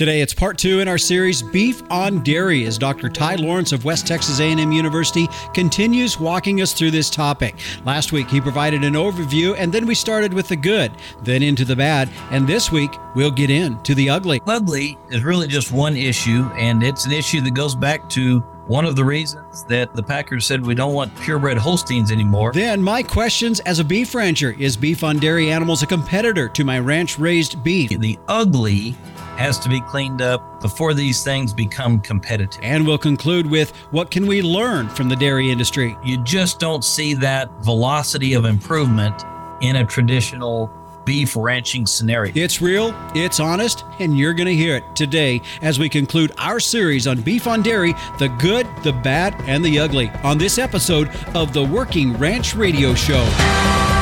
Today it's part two in our series Beef on Dairy as Dr. Ty Lawrence of West Texas A&M University continues walking us through this topic. Last week he provided an overview and then we started with the good, then into the bad, and this week we'll get into the ugly. Ugly is really just one issue and it's an issue that goes back to one of the reasons that the Packers said we don't want purebred Holsteins anymore. Then my questions as a beef rancher is beef on dairy animals a competitor to my ranch raised beef? The ugly has to be cleaned up before these things become competitive. And we'll conclude with what can we learn from the dairy industry? You just don't see that velocity of improvement in a traditional beef ranching scenario. It's real, it's honest, and you're going to hear it today as we conclude our series on beef on dairy the good, the bad, and the ugly on this episode of the Working Ranch Radio Show.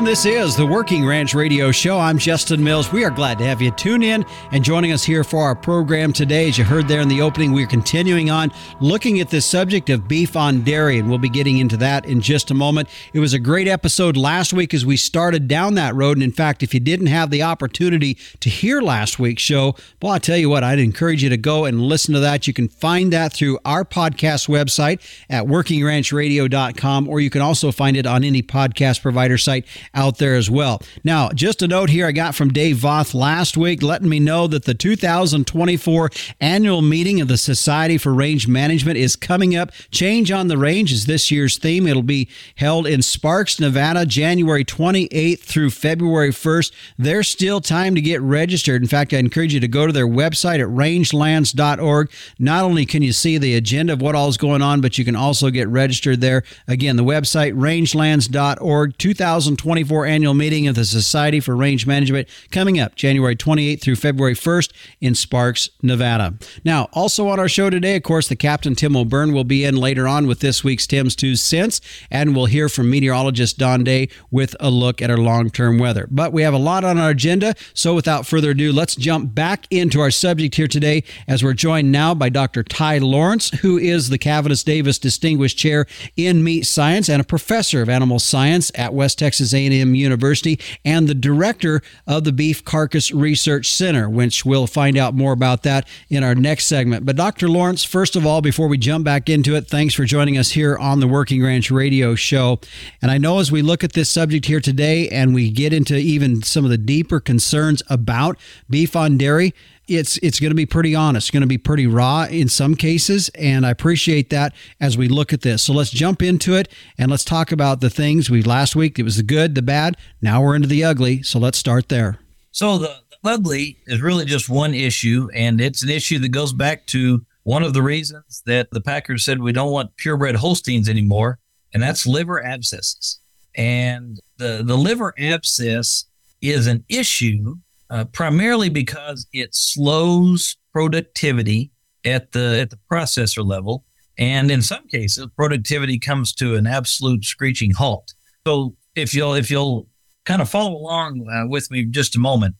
This is the Working Ranch Radio Show. I'm Justin Mills. We are glad to have you tune in and joining us here for our program today. As you heard there in the opening, we're continuing on looking at this subject of beef on dairy, and we'll be getting into that in just a moment. It was a great episode last week as we started down that road. And in fact, if you didn't have the opportunity to hear last week's show, well, I'll tell you what, I'd encourage you to go and listen to that. You can find that through our podcast website at workingranchradio.com, or you can also find it on any podcast provider site out there as well. Now, just a note here I got from Dave Voth last week letting me know that the 2024 annual meeting of the Society for Range Management is coming up. Change on the Range is this year's theme. It'll be held in Sparks, Nevada, January 28th through February 1st. There's still time to get registered. In fact, I encourage you to go to their website at rangelands.org. Not only can you see the agenda of what all is going on, but you can also get registered there. Again, the website rangelands.org 2000 2024 annual meeting of the Society for Range Management coming up January 28th through February 1st in Sparks, Nevada. Now, also on our show today, of course, the Captain Tim O'Byrne will be in later on with this week's Tim's Two Cents, and we'll hear from meteorologist Don Day with a look at our long term weather. But we have a lot on our agenda, so without further ado, let's jump back into our subject here today as we're joined now by Dr. Ty Lawrence, who is the Caviness Davis Distinguished Chair in Meat Science and a professor of animal science at West Texas Texas A&M University and the director of the Beef Carcass Research Center, which we'll find out more about that in our next segment. But Dr. Lawrence, first of all, before we jump back into it, thanks for joining us here on the Working Ranch Radio Show. And I know as we look at this subject here today and we get into even some of the deeper concerns about beef on dairy, it's it's going to be pretty honest, going to be pretty raw in some cases, and I appreciate that as we look at this. So let's jump into it and let's talk about the things we last week. It was the good, the bad. Now we're into the ugly. So let's start there. So the, the ugly is really just one issue, and it's an issue that goes back to one of the reasons that the Packers said we don't want purebred Holsteins anymore, and that's liver abscesses. And the the liver abscess is an issue uh, primarily because it slows productivity at the at the processor level, and in some cases, productivity comes to an absolute screeching halt. So if you'll if you'll kind of follow along uh, with me just a moment,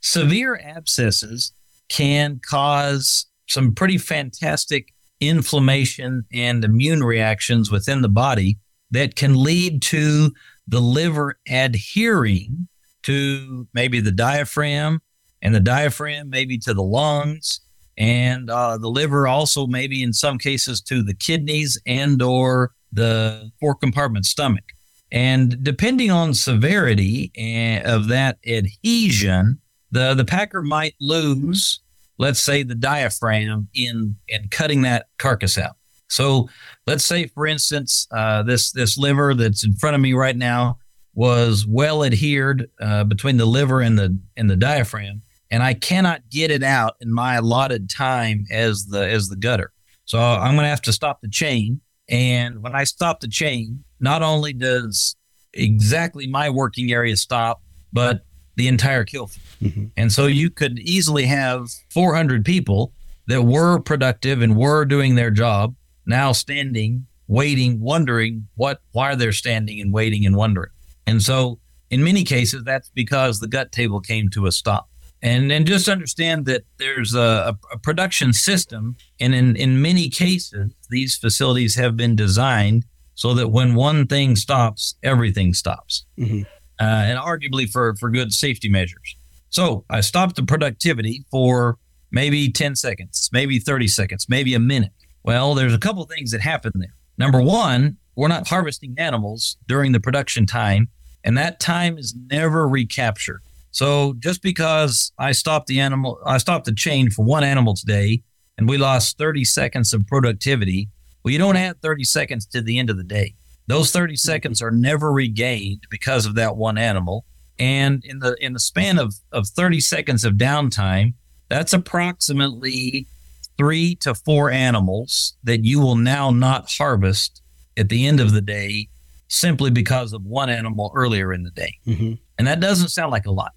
severe abscesses can cause some pretty fantastic inflammation and immune reactions within the body that can lead to the liver adhering to maybe the diaphragm, and the diaphragm maybe to the lungs, and uh, the liver also maybe in some cases to the kidneys and or the four compartment stomach. And depending on severity eh, of that adhesion, the, the packer might lose, let's say, the diaphragm in, in cutting that carcass out. So let's say, for instance, uh, this this liver that's in front of me right now was well adhered uh, between the liver and the and the diaphragm, and I cannot get it out in my allotted time as the as the gutter. So I'm going to have to stop the chain. And when I stop the chain, not only does exactly my working area stop, but the entire kill field. Mm-hmm. And so you could easily have 400 people that were productive and were doing their job now standing, waiting, wondering what why they're standing and waiting and wondering. And so, in many cases, that's because the gut table came to a stop. And and just understand that there's a, a production system, and in, in many cases, these facilities have been designed so that when one thing stops, everything stops, mm-hmm. uh, and arguably for for good safety measures. So I stopped the productivity for maybe 10 seconds, maybe 30 seconds, maybe a minute. Well, there's a couple things that happen there. Number one, we're not harvesting animals during the production time, and that time is never recaptured. So just because I stopped the animal, I stopped the chain for one animal today, and we lost 30 seconds of productivity. Well, you don't add 30 seconds to the end of the day. Those 30 mm-hmm. seconds are never regained because of that one animal. And in the in the span of, of 30 seconds of downtime, that's approximately three to four animals that you will now not harvest at the end of the day simply because of one animal earlier in the day. Mm-hmm. And that doesn't sound like a lot.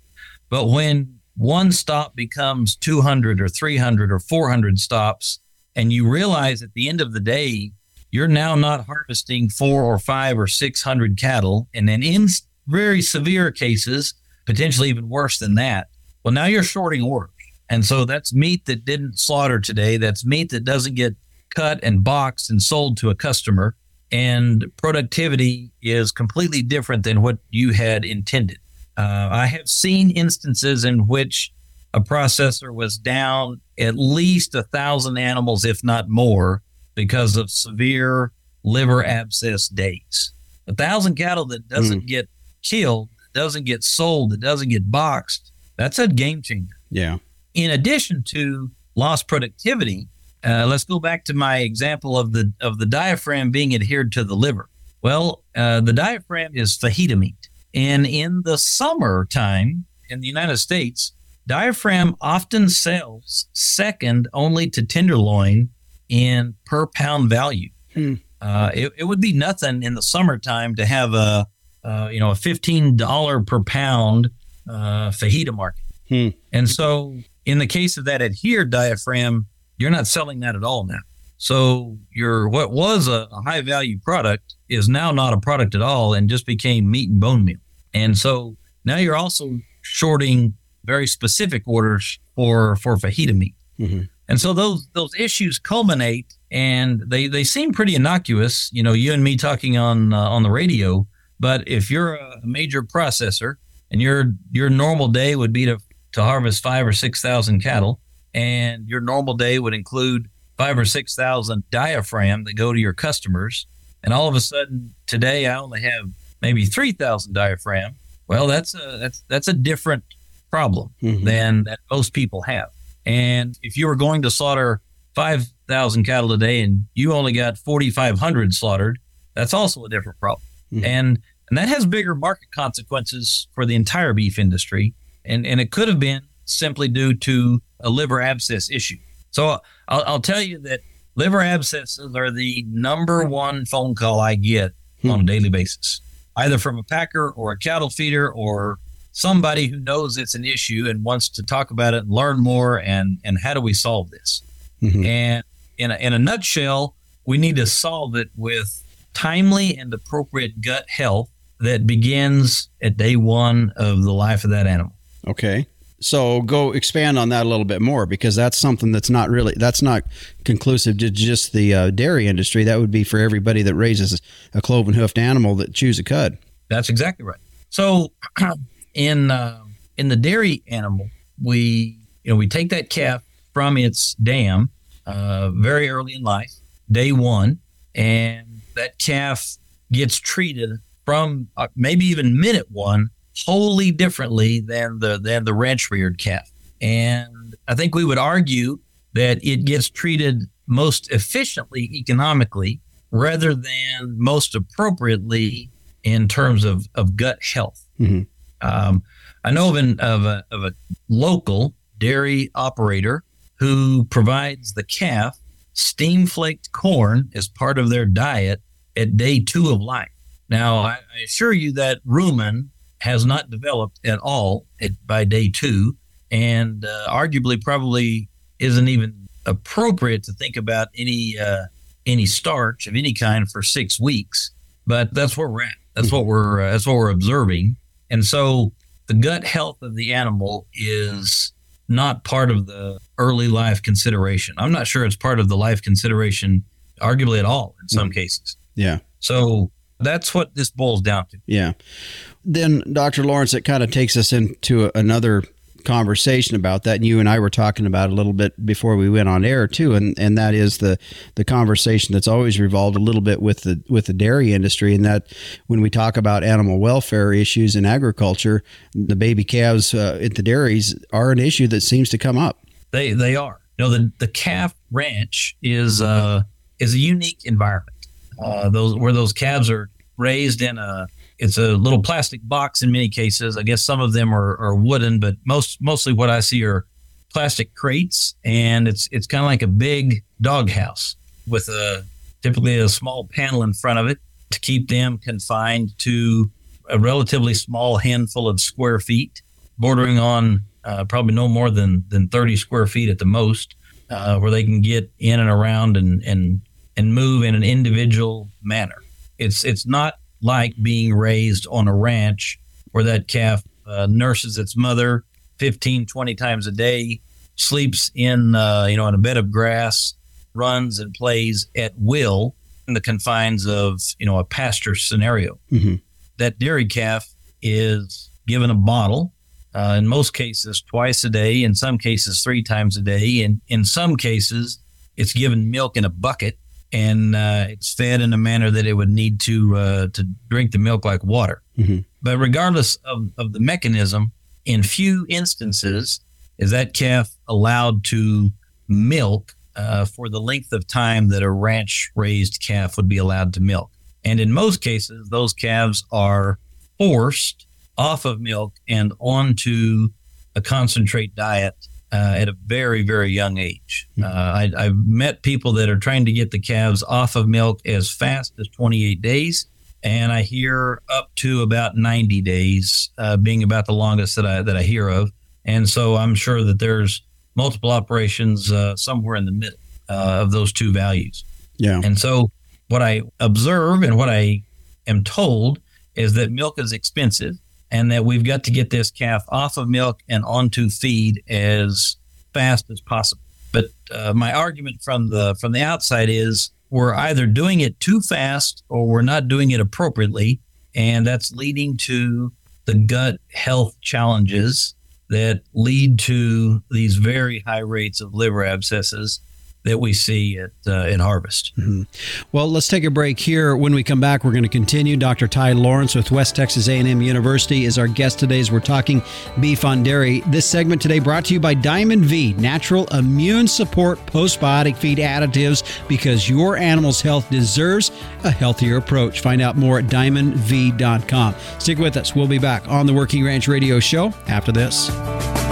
But when one stop becomes 200 or 300 or 400 stops, and you realize at the end of the day, you're now not harvesting four or five or 600 cattle. And then in very severe cases, potentially even worse than that, well, now you're shorting orders. And so that's meat that didn't slaughter today. That's meat that doesn't get cut and boxed and sold to a customer. And productivity is completely different than what you had intended. Uh, I have seen instances in which a processor was down at least a thousand animals, if not more, because of severe liver abscess days. A thousand cattle that doesn't mm. get killed, doesn't get sold, that doesn't get boxed, that's a game changer. Yeah in addition to lost productivity, uh, let's go back to my example of the of the diaphragm being adhered to the liver. Well, uh, the diaphragm is fajita meat, and in the summertime in the United States, diaphragm often sells second only to tenderloin in per pound value. Hmm. Uh, it, it, would be nothing in the summertime to have a uh, you know a fifteen dollar per pound uh, fajita market. Hmm. And so in the case of that adhered diaphragm, you're not selling that at all now. So your what was a, a high value product is now not a product at all and just became meat and bone meal. And so now you're also shorting very specific orders for for fajita meat. Mm-hmm. And so those those issues culminate and they they seem pretty innocuous, you know, you and me talking on uh, on the radio, but if you're a major processor and your your normal day would be to to harvest five or 6,000 cattle. And your normal day would include five or 6,000 diaphragm that go to your customers. And all of a sudden today I only have maybe 3,000 diaphragm. Well, that's a, that's, that's a different problem mm-hmm. than that most people have. And if you were going to slaughter 5,000 cattle a day and you only got 4,500 slaughtered, that's also a different problem. Mm-hmm. And and that has bigger market consequences for the entire beef industry and and it could have been simply due to a liver abscess issue. So I'll, I'll tell you that liver abscesses are the number one phone call I get hmm. on a daily basis, either from a packer or a cattle feeder or somebody who knows it's an issue and wants to talk about it and learn more and and how do we solve this? Mm-hmm. And in a, in a nutshell, we need to solve it with timely and appropriate gut health that begins at day one of the life of that animal. Okay. So go expand on that a little bit more because that's something that's not really that's not conclusive to just the uh, dairy industry. That would be for everybody that raises a cloven hoofed animal that chews a cud. That's exactly right. So in uh, in the dairy animal, we you know we take that calf from its dam uh, very early in life, day one, and that calf gets treated from uh, maybe even minute one wholly differently than the than the ranch reared calf. And I think we would argue that it gets treated most efficiently economically rather than most appropriately in terms of, of gut health. Mm-hmm. Um, I know of, an, of, a, of a local dairy operator who provides the calf steam flaked corn as part of their diet at day two of life. Now, I, I assure you that rumen has not developed at all at, by day two, and uh, arguably probably isn't even appropriate to think about any uh, any starch of any kind for six weeks. But that's where we're at. That's what we're uh, that's what we're observing, and so the gut health of the animal is not part of the early life consideration. I'm not sure it's part of the life consideration, arguably at all in some mm. cases. Yeah. So that's what this boils down to. Yeah. Then, Dr. Lawrence, it kind of takes us into another conversation about that. And you and I were talking about a little bit before we went on air too, and, and that is the the conversation that's always revolved a little bit with the with the dairy industry, and that when we talk about animal welfare issues in agriculture, the baby calves uh, at the dairies are an issue that seems to come up. They they are. You know, the the calf ranch is uh is a unique environment. Uh, those where those calves are raised in a it's a little plastic box in many cases. I guess some of them are, are wooden, but most mostly what I see are plastic crates, and it's it's kind of like a big doghouse with a typically a small panel in front of it to keep them confined to a relatively small handful of square feet, bordering on uh, probably no more than than 30 square feet at the most, uh, where they can get in and around and and and move in an individual manner. It's it's not like being raised on a ranch where that calf uh, nurses its mother 15, 20 times a day, sleeps in, uh, you know, in a bed of grass, runs and plays at will in the confines of, you know, a pasture scenario. Mm-hmm. That dairy calf is given a bottle, uh, in most cases twice a day, in some cases three times a day, and in some cases it's given milk in a bucket and uh, it's fed in a manner that it would need to uh, to drink the milk like water. Mm-hmm. But regardless of, of the mechanism, in few instances is that calf allowed to milk uh, for the length of time that a ranch raised calf would be allowed to milk. And in most cases, those calves are forced off of milk and onto a concentrate diet uh, at a very, very young age. Hmm. Uh, I, I've met people that are trying to get the calves off of milk as fast as 28 days. And I hear up to about 90 days uh, being about the longest that I, that I hear of. And so I'm sure that there's multiple operations uh, somewhere in the middle uh, of those two values. Yeah. And so what I observe and what I am told is that milk is expensive and that we've got to get this calf off of milk and onto feed as fast as possible. But uh, my argument from the from the outside is we're either doing it too fast or we're not doing it appropriately, and that's leading to the gut health challenges that lead to these very high rates of liver abscesses that we see at uh, at harvest. Mm-hmm. Well, let's take a break here. When we come back, we're going to continue. Dr. Ty Lawrence with West Texas A&M University is our guest today as we're talking beef on dairy. This segment today brought to you by Diamond V, natural immune support postbiotic feed additives because your animal's health deserves a healthier approach. Find out more at diamondv.com. Stick with us. We'll be back on the Working Ranch Radio Show after this.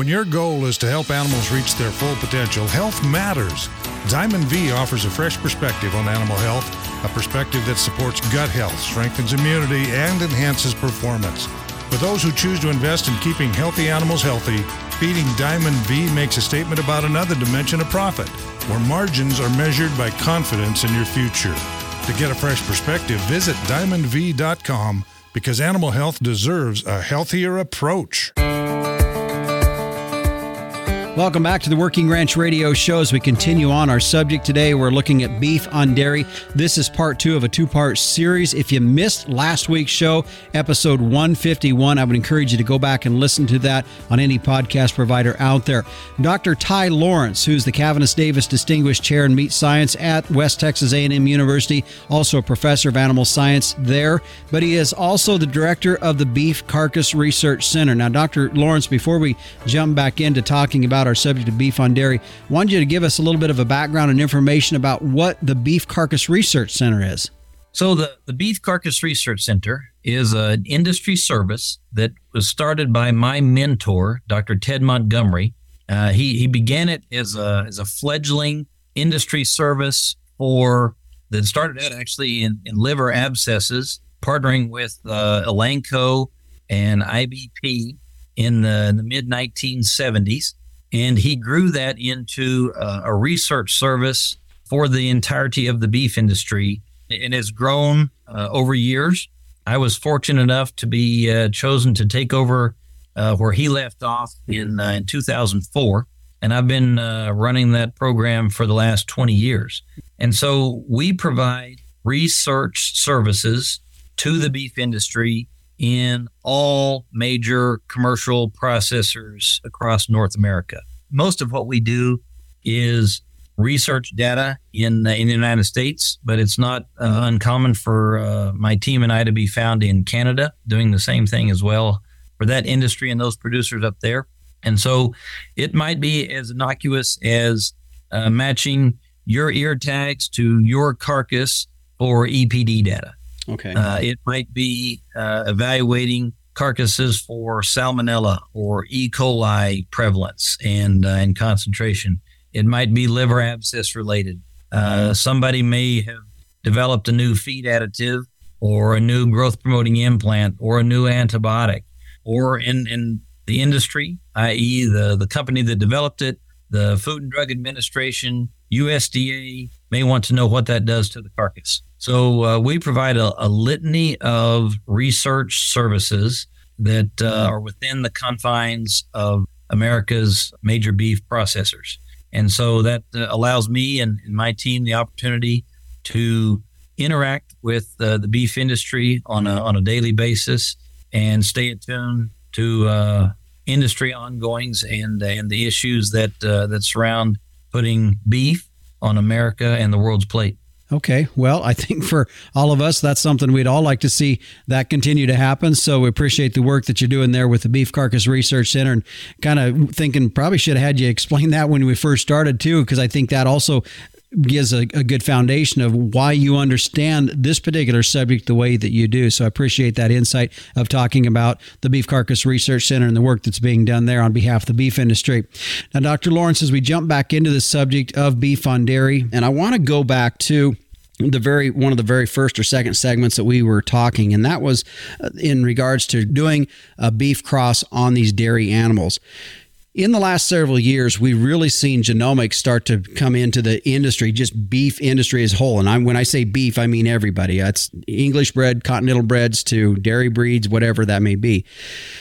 When your goal is to help animals reach their full potential, health matters. Diamond V offers a fresh perspective on animal health, a perspective that supports gut health, strengthens immunity, and enhances performance. For those who choose to invest in keeping healthy animals healthy, feeding Diamond V makes a statement about another dimension of profit, where margins are measured by confidence in your future. To get a fresh perspective, visit diamondv.com because animal health deserves a healthier approach. Welcome back to the Working Ranch Radio Show. As we continue on our subject today, we're looking at beef on dairy. This is part two of a two part series. If you missed last week's show, episode 151, I would encourage you to go back and listen to that on any podcast provider out there. Dr. Ty Lawrence, who's the Caviness Davis Distinguished Chair in Meat Science at West Texas A&M University, also a professor of animal science there, but he is also the director of the Beef Carcass Research Center. Now, Dr. Lawrence, before we jump back into talking about our subject of beef on dairy, I wanted you to give us a little bit of a background and information about what the Beef Carcass Research Center is. So, the, the Beef Carcass Research Center is an industry service that was started by my mentor, Dr. Ted Montgomery. Uh, he, he began it as a, as a fledgling industry service for that started out actually in, in liver abscesses, partnering with uh, Elanco and IBP in the, in the mid 1970s. And he grew that into uh, a research service for the entirety of the beef industry and has grown uh, over years. I was fortunate enough to be uh, chosen to take over uh, where he left off in, uh, in 2004. And I've been running that program for the last 20 years. And so we provide research services to the beef industry in all major commercial processors across North America. Most of what we do is research data in, in the United States, but it's not uh, uncommon for uh, my team and I to be found in Canada doing the same thing as well for that industry and those producers up there. And so it might be as innocuous as uh, matching your ear tags to your carcass for EPD data. Okay. Uh, it might be uh, evaluating carcasses for salmonella or E. coli prevalence and uh, and concentration. It might be liver abscess related. Uh, somebody may have developed a new feed additive or a new growth promoting implant or a new antibiotic or in, in the industry, i.e., the, the company that developed it, the Food and Drug Administration, USDA may want to know what that does to the carcass. So uh, we provide a, a, litany of research services that uh, are within the confines of America's major beef processors. And so that uh, allows me and, and, my team the opportunity to interact with uh, the beef industry on a, on a daily basis and stay attuned to uh, industry ongoings and and the issues that uh, that surround putting beef on America and the world's plate. Okay. Well, I think for all of us, that's something we'd all like to see that continue to happen. So we appreciate the work that you're doing there with the Beef Carcass Research Center and kind of thinking probably should have had you explain that when we first started too, because I think that also gives a, a, good foundation of why you understand this particular subject the way that you do. So I appreciate that insight of talking about the Beef Carcass Research Center and the work that's being done there on behalf of the beef industry. Now, Dr. Lawrence, as we jump back into the subject of beef on dairy, and I want to go back to the very one of the very first or second segments that we were talking and that was uh, in regards to doing a beef cross on these dairy animals in the last several years, we've really seen genomics start to come into the industry, just beef industry as a whole. And I'm, when I say beef, I mean everybody. That's English bred, continental breds to dairy breeds, whatever that may be.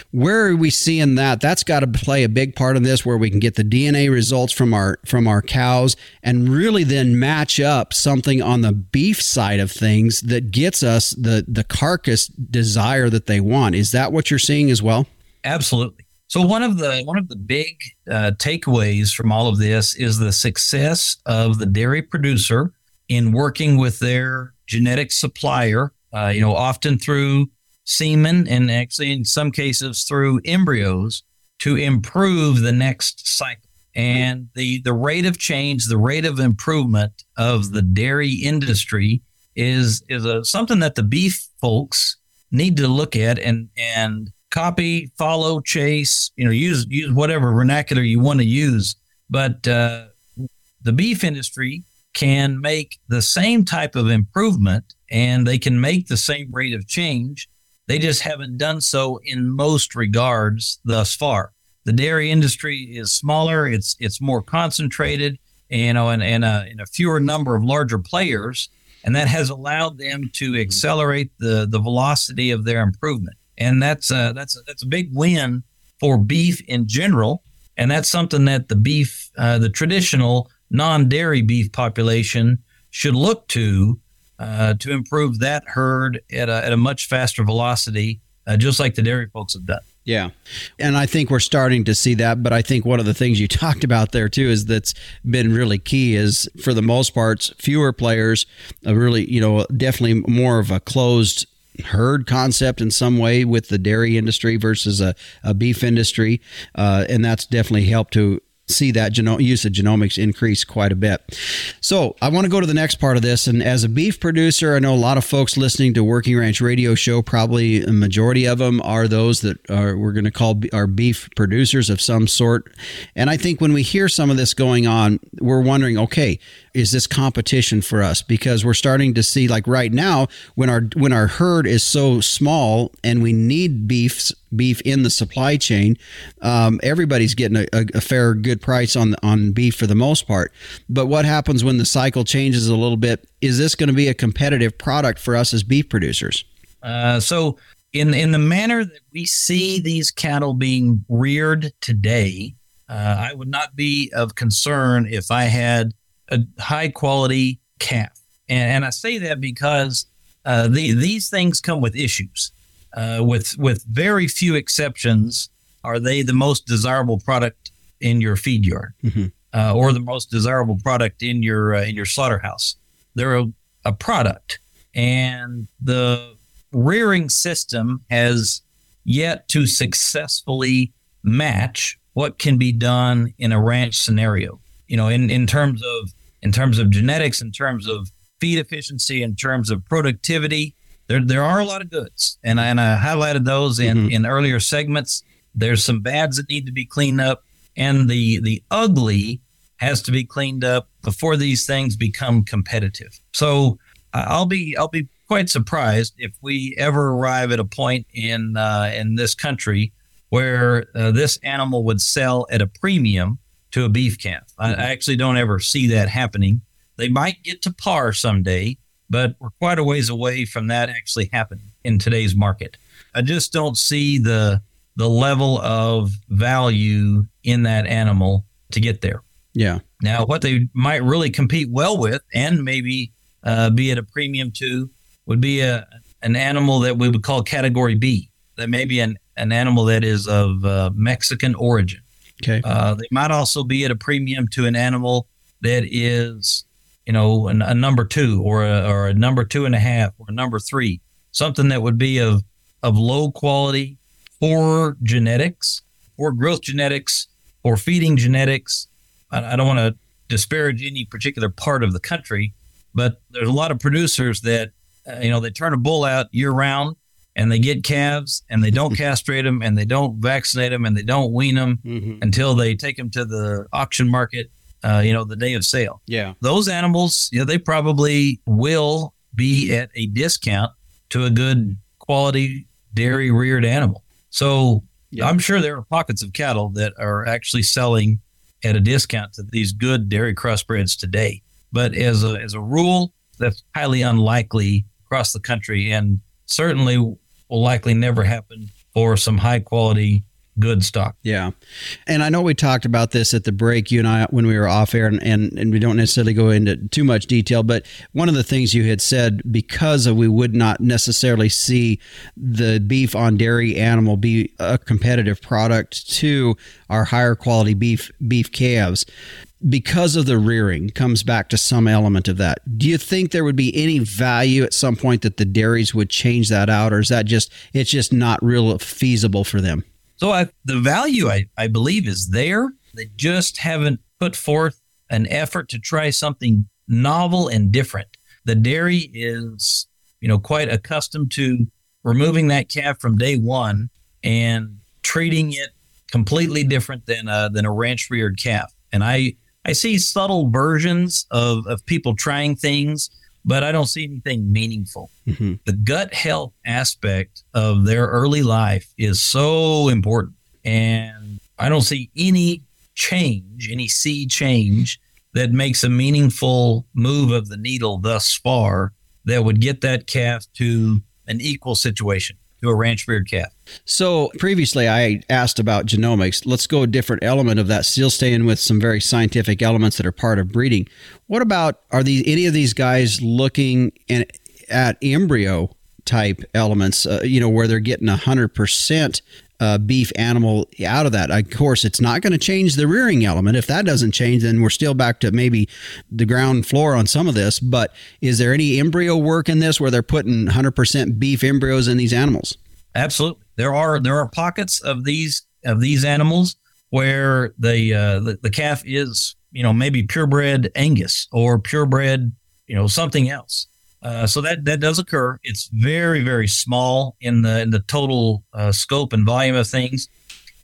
Where are we seeing that? That's got to play a big part in this, where we can get the DNA results from our from our cows and really then match up something on the beef side of things that gets us the the carcass desire that they want. Is that what you're seeing as well? Absolutely. So one of the one of the big uh, takeaways from all of this is the success of the dairy producer in working with their genetic supplier. Uh, you know, often through semen and actually in some cases through embryos to improve the next cycle. And the the rate of change, the rate of improvement of the dairy industry is is a, something that the beef folks need to look at and and copy, follow, chase, you know, use use whatever vernacular you want to use. But uh, the beef industry can make the same type of improvement and they can make the same rate of change. They just haven't done so in most regards thus far. The dairy industry is smaller, it's it's more concentrated, you know, and, and, a, and a fewer number of larger players. And that has allowed them to accelerate the, the velocity of their improvement and that's that's a, that's a big win for beef in general. And that's something that the beef, uh, the traditional non-dairy beef population should look to uh, to improve that herd at a, at a much faster velocity, uh, just like the dairy folks have done. Yeah. And I think we're starting to see that. But I think one of the things you talked about there too is that's been really key is for the most parts, fewer players, really, you know, definitely more of a closed herd concept in some way with the dairy industry versus a, a beef industry. Uh, and that's definitely helped to see that geno- use of genomics increase quite a bit. So I want to go to the next part of this. And as a beef producer, I know a lot of folks listening to Working Ranch Radio Show, probably a majority of them are those that are we're going to call our beef producers of some sort. And I think when we hear some of this going on, we're wondering, okay, is this competition for us? Because we're starting to see like right now when our when our herd is so small and we need beefs beef in the supply chain, um, everybody's getting a, a, a, fair good price on on beef for the most part. But what happens when the cycle changes a little bit? Is this going to be a competitive product for us as beef producers? Uh, so, in in the manner that we see these cattle being reared today, uh, I would not be of concern if I had a high quality calf. And, and I say that because uh, the, these things come with issues. Uh, with with very few exceptions, are they the most desirable product in your feed yard, mm-hmm. uh, or the most desirable product in your uh, in your slaughterhouse? They're a, a product, and the rearing system has yet to successfully match what can be done in a ranch scenario. You know, in, in terms of in terms of genetics, in terms of feed efficiency, in terms of productivity, there there are a lot of goods, and I, and I highlighted those in mm-hmm. in earlier segments. There's some bads that need to be cleaned up, and the the ugly has to be cleaned up before these things become competitive. So I'll be I'll be quite surprised if we ever arrive at a point in uh, in this country where uh, this animal would sell at a premium to a beef calf. I, I actually don't ever see that happening. They might get to par someday, but we're quite a ways away from that actually happening in today's market. I just don't see the the level of value in that animal to get there. Yeah. Now, what they might really compete well with, and maybe uh, be at a premium to, would be a an animal that we would call Category B. That may be an an animal that is of uh, Mexican origin. Okay. Uh, they might also be at a premium to an animal that is you know, a, a number two or a, or a number two and a half or a number three, something that would be of of low quality for genetics, for growth genetics, or feeding genetics. I, I don't want to disparage any particular part of the country, but there's a lot of producers that uh, you know they turn a bull out year round and they get calves and they don't castrate them and they don't vaccinate them and they don't wean them mm-hmm. until they take them to the auction market uh, you know, the day of sale. Yeah. Those animals, you know, they probably will be at a discount to a good quality dairy reared animal. So yeah. I'm sure there are pockets of cattle that are actually selling at a discount to these good dairy crossbreds today. But as a, as a rule, that's highly unlikely across the country and certainly will likely never happen for some high quality good stock. Yeah. And I know we talked about this at the break, you and I, when we were off air, and, and, and, we don't necessarily go into too much detail, but one of the things you had said, because of we would not necessarily see the beef on dairy animal be a competitive product to our higher quality beef beef calves because of the rearing comes back to some element of that. Do you think there would be any value at some point that the dairies would change that out, or is that just it's just not real feasible for them? So I, the value, I, I believe, is there. They just haven't put forth an effort to try something novel and different. The dairy is, you know, quite accustomed to removing that calf from day one and treating it completely different than a, than a ranch reared calf. And I I see subtle versions of of people trying things but I don't see anything meaningful. Mm-hmm. The gut health aspect of their early life is so important. And I don't see any change, any seed change that makes a meaningful move of the needle thus far that would get that calf to an equal situation to a ranch reared calf. So previously I asked about genomics. Let's go a different element of that, still staying with some very scientific elements that are part of breeding. What about are these any of these guys looking in, at embryo type elements, uh, you know, where they're getting 100% uh, beef animal out of that. Of course, it's not going to change the rearing element. If that doesn't change, then we're still back to maybe the ground floor on some of this. But is there any embryo work in this where they're putting 100% beef embryos in these animals? Absolutely, there are there are pockets of these of these animals where the uh, the, the calf is you know maybe purebred Angus or purebred you know something else uh, so that that does occur. It's very very small in the in the total uh, scope and volume of things.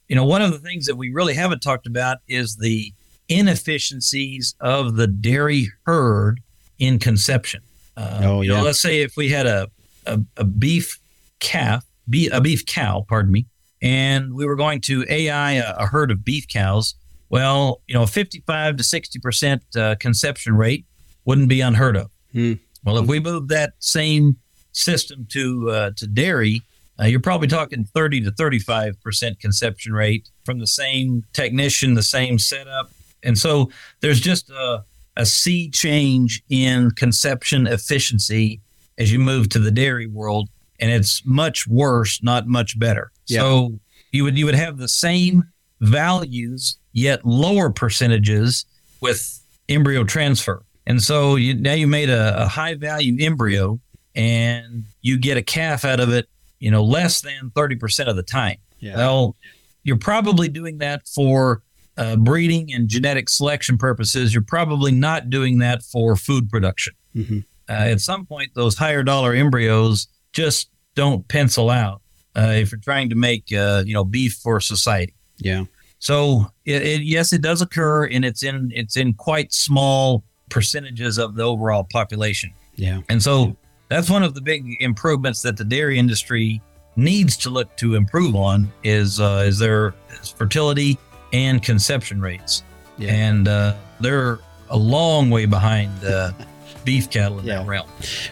You know, one of the things that we really haven't talked about is the inefficiencies of the dairy herd in conception. Uh, oh yeah. You know, let's say if we had a a, a beef calf, be, a beef cow, pardon me, and we were going to AI a, a herd of beef cows. Well, you know, 55 to 60 percent uh, conception rate wouldn't be unheard of. Hmm. Well, if we move that same system to uh, to dairy, uh, you're probably talking 30 to 35 percent conception rate from the same technician, the same setup, and so there's just a, a sea change in conception efficiency as you move to the dairy world, and it's much worse, not much better. Yeah. So you would you would have the same values yet lower percentages with embryo transfer. And so you, now you made a, a high value embryo and you get a calf out of it, you know, less than 30% of the time. Yeah. Well, you're probably doing that for uh, breeding and genetic selection purposes. You're probably not doing that for food production. Mhm. Uh, at some point, those higher dollar embryos just don't pencil out uh, if you're trying to make, uh, you know, beef for society. Yeah. So it, it, yes, it does occur, and it's in it's in quite small percentages of the overall population. Yeah. And so that's one of the big improvements that the dairy industry needs to look to improve on is uh, is their is fertility and conception rates, Yeah. and uh, they're a long way behind uh, beef cattle in Yeah. that realm.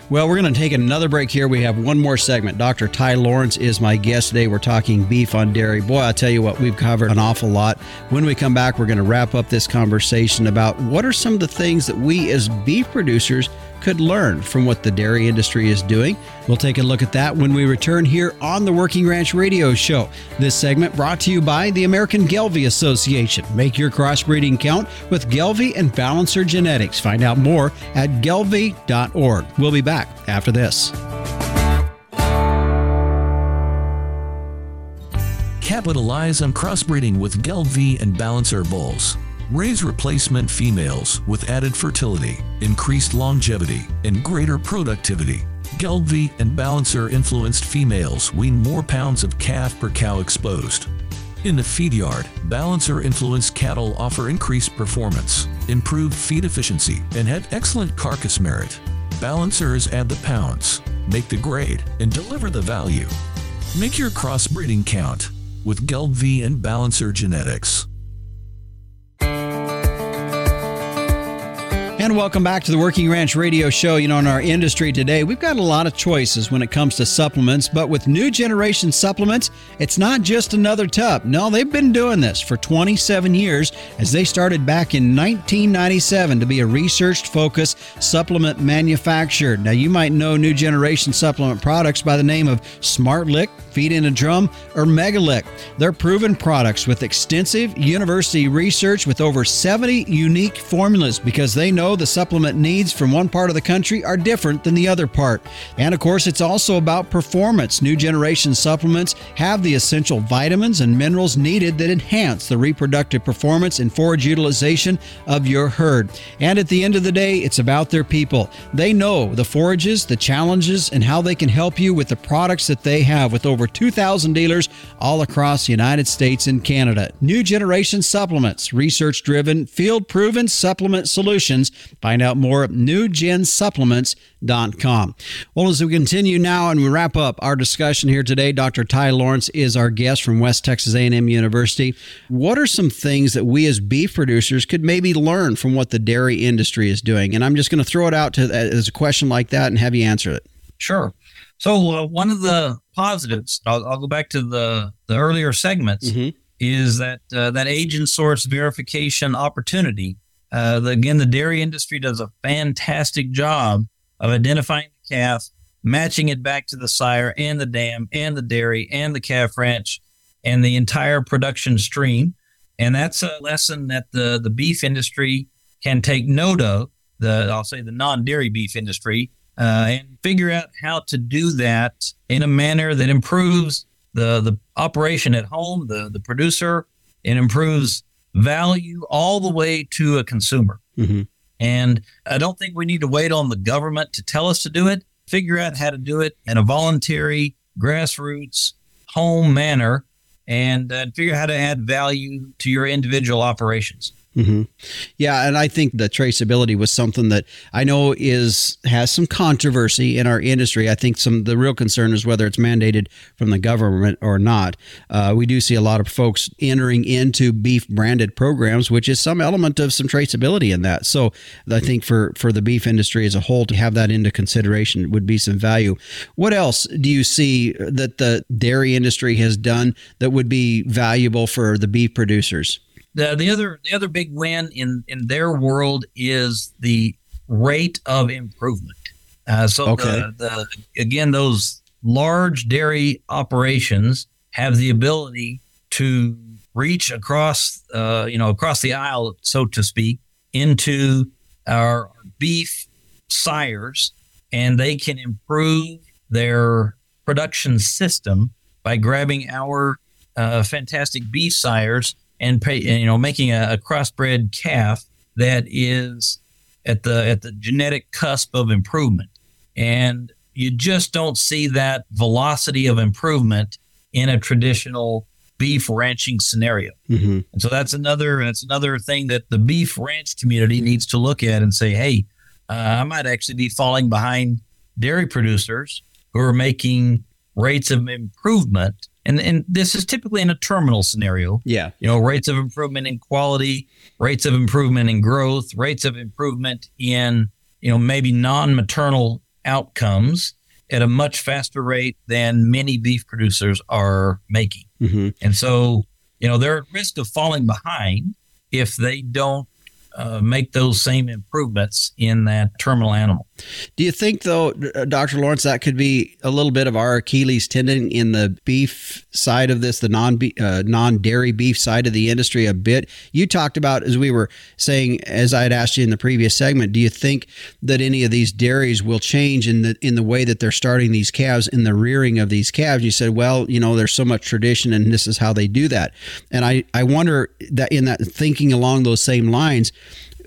Well, we're going to take another break here. We have one more segment. Dr. Ty Lawrence is my guest today. We're talking beef on dairy. Boy, I'll tell you what, we've covered an awful lot. When we come back, we're going to wrap up this conversation about what are some of the things that we as beef producers could learn from what the dairy industry is doing. We'll take a look at that when we return here on the Working Ranch Radio Show. This segment brought to you by the American Gelbvieh Association. Make your crossbreeding count with Gelbvieh and Balancer Genetics. Find out more at gelbvieh.org. We'll be back after this. Capitalize on crossbreeding with Gelbvieh and Balancer bulls. Raise replacement females with added fertility, increased longevity, and greater productivity. Gelbvieh and Balancer influenced females wean more pounds of calf per cow exposed. In the feed yard, Balancer influenced cattle offer increased performance, improved feed efficiency, and have excellent carcass merit. Balancers add the pounds, make the grade, and deliver the value. Make your crossbreeding count with Gelbvieh and Balancer Genetics. And welcome back to the Working Ranch Radio Show. You know, in our industry today, we've got a lot of choices when it comes to supplements, but with new generation supplements, it's not just another tub. No, they've been doing this for 27 years as they started back in 1997 to be a research focused supplement manufacturer. Now, you might know new generation supplement products by the name of SmartLick, Feed in a Drum, or Megalick. They're proven products with extensive university research with over 70 unique formulas because they know the supplement needs from one part of the country are different than the other part. And of course, it's also about performance. New generation supplements have the essential vitamins and minerals needed that enhance the reproductive performance and forage utilization of your herd. And at the end of the day, it's about their people. They know the forages, the challenges, and how they can help you with the products that they have with over 2,000 dealers all across the United States and Canada. New generation supplements, research driven, field proven supplement solutions. Find out more at newgensupplements.com. Well, as we continue now and we wrap up our discussion here today, Dr. Ty Lawrence is our guest from West Texas A&M University. What are some things that we as beef producers could maybe learn from what the dairy industry is doing? And I'm just going to throw it out to as a question like that and have you answer it. Sure. So uh, one of the positives, I'll, I'll go back to the the earlier segments, is that uh, that agent source verification opportunity. Uh, again, the dairy industry does a fantastic job of identifying the calf, matching it back to the sire and the dam and the dairy and the calf ranch and the entire production stream. And that's a lesson that the the beef industry can take note of. The I'll say the non dairy beef industry uh, and figure out how to do that in a manner that improves the the operation at home, the the producer, and improves value all the way to a consumer. Mhm. And I don't think we need to wait on the government to tell us to do it. Figure out how to do it in a voluntary, grassroots, home manner, and uh, figure out how to add value to your individual operations. Mm-hmm. Yeah, and I think the traceability was something that I know is has some controversy in our industry. I think some the real concern is whether it's mandated from the government or not. Uh, we do see a lot of folks entering into beef branded programs, which is some element of some traceability in that. So I think for for the beef industry as a whole to have that into consideration would be some value. What else do you see that the dairy industry has done that would be valuable for the beef producers? The, the other the other big win in in their world is the rate of improvement. Uh, so okay. the, the again those large dairy operations have the ability to reach across uh, you know across the aisle so to speak into our beef sires and they can improve their production system by grabbing our uh, fantastic beef sires and pay, you know making a, a crossbred calf that is at the at the genetic cusp of improvement and you just don't see that velocity of improvement in a traditional beef ranching scenario mm-hmm. and so that's another that's another thing that the beef ranch community needs to look at and say hey uh, i might actually be falling behind dairy producers who are making rates of improvement and and this is typically in a terminal scenario. Yeah, you know, rates of improvement in quality, rates of improvement in growth, rates of improvement in you know maybe non-maternal outcomes at a much faster rate than many beef producers are making. Mm-hmm. And so, you know, they're at risk of falling behind if they don't uh, make those same improvements in that terminal animal. Do you think, though, uh, Dr. Lawrence, that could be a little bit of our Achilles tendon in the beef side of this, the non uh, non dairy beef side of the industry a bit? You talked about, as we were saying, as I had asked you in the previous segment, do you think that any of these dairies will change in the in the way that they're starting these calves in the rearing of these calves? You said, well, you know, there's so much tradition, and this is how they do that. And I I wonder that in that thinking along those same lines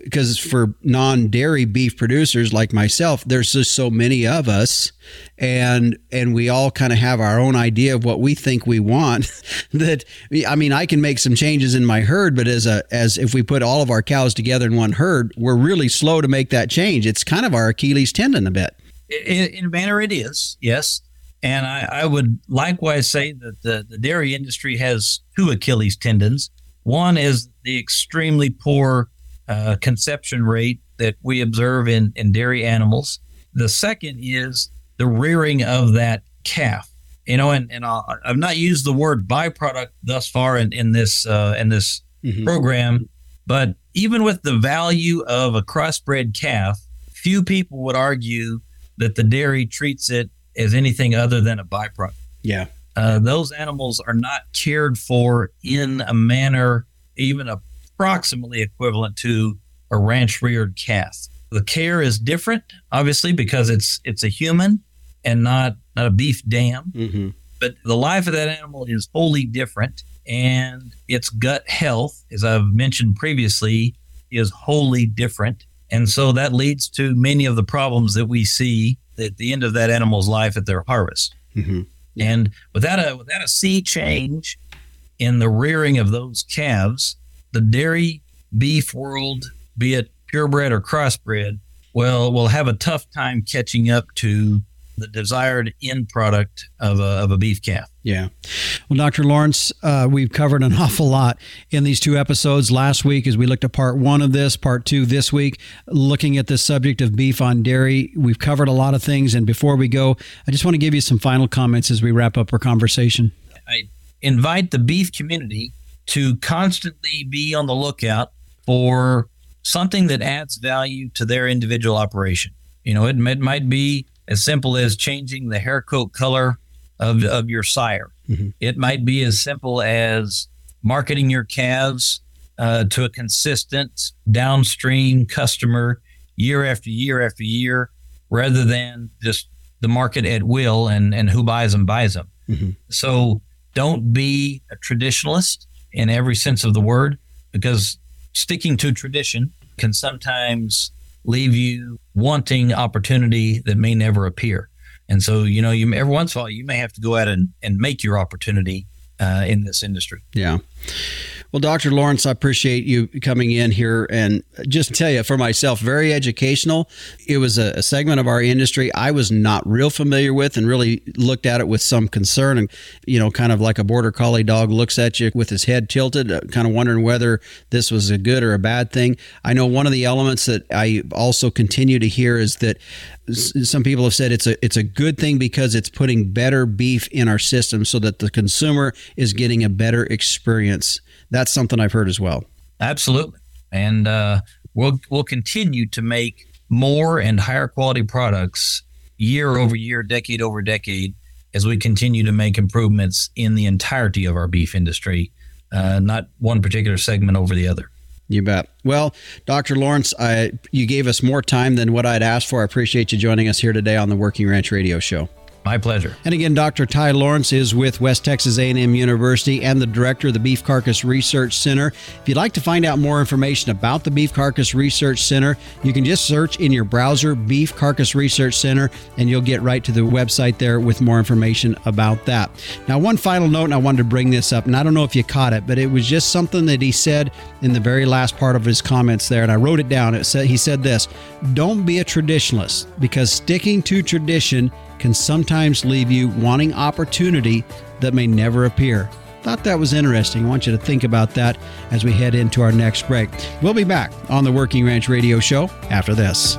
because for non-dairy beef producers like myself there's just so many of us and and we all kind of have our own idea of what we think we want that i mean i can make some changes in my herd but as a as if we put all of our cows together in one herd we're really slow to make that change. It's kind of our achilles tendon a bit. In, in a manner it is yes. And I, I would likewise say that the, the dairy industry has two achilles tendons. One is the extremely poor uh, conception rate that we observe in, in dairy animals. The second is the rearing of that calf. You know, and, and i have not used the word byproduct thus far in, in this uh, in this mm-hmm. program, but even with the value of a crossbred calf, few people would argue that the dairy treats it as anything other than a byproduct. Yeah. Uh, those animals are not cared for in a manner, even a approximately equivalent to a ranch reared calf. The care is different, obviously, because it's it's a human and not not a beef dam. Mm-hmm. But the life of that animal is wholly different, and its gut health, as I've mentioned previously, is wholly different. And so that leads to many of the problems that we see at the end of that animal's life at their harvest. Mm-hmm. And without a without a sea change in the rearing of those calves, the dairy beef world, be it purebred or crossbred, well, will have a tough time catching up to the desired end product of a, of a beef calf. Yeah. Well, Dr. Lawrence, uh, we've covered an awful lot in these two episodes. Last week, as we looked at part one of this, part two this week, looking at the subject of beef on dairy, we've covered a lot of things. And before we go, I just want to give you some final comments as we wrap up our conversation. I invite the beef community to constantly be on the lookout for something that adds value to their individual operation. You know, it, it might be as simple as changing the hair coat color of, of your sire. Mm-hmm. It might be as simple as marketing your calves uh, to a consistent downstream customer year after year after year, rather than just the market at will and, and who buys them buys them. Mm-hmm. So don't be a traditionalist in every sense of the word because sticking to tradition can sometimes leave you wanting opportunity that may never appear. And so, you know, you every once in a while you may have to go out and, and make your opportunity uh, in this industry. Yeah. Well, Dr. Lawrence, I appreciate you coming in here and just tell you for myself, very educational. It was a, a, segment of our industry I was not real familiar with and really looked at it with some concern and, you know, kind of like a border collie dog looks at you with his head tilted, uh, kind of wondering whether this was a good or a bad thing. I know one of the elements that I also continue to hear is that some people have said it's a it's a good thing because it's putting better beef in our system so that the consumer is getting a better experience. That's something I've heard as well. Absolutely, and uh, we'll we'll continue to make more and higher quality products year over year, decade over decade, as we continue to make improvements in the entirety of our beef industry, uh, not one particular segment over the other. You bet. Well, Dr. Lawrence, I, you gave us more time than what I'd asked for. I appreciate you joining us here today on the Working Ranch Radio Show. My pleasure. And again, Dr. Ty Lawrence is with West Texas A&M University and the director of the Beef Carcass Research Center. If you'd like to find out more information about the Beef Carcass Research Center, you can just search in your browser Beef Carcass Research Center and you'll get right to the website there with more information about that. Now, one final note, and I wanted to bring this up, and I don't know if you caught it, but it was just something that he said in the very last part of his comments there, and I wrote it down. It said he said this: "Don't be a traditionalist because sticking to tradition can sometimes leave you wanting opportunity that may never appear. Thought that was interesting. I want you to think about that as we head into our next break. We'll be back on the Working Ranch Radio Show after this.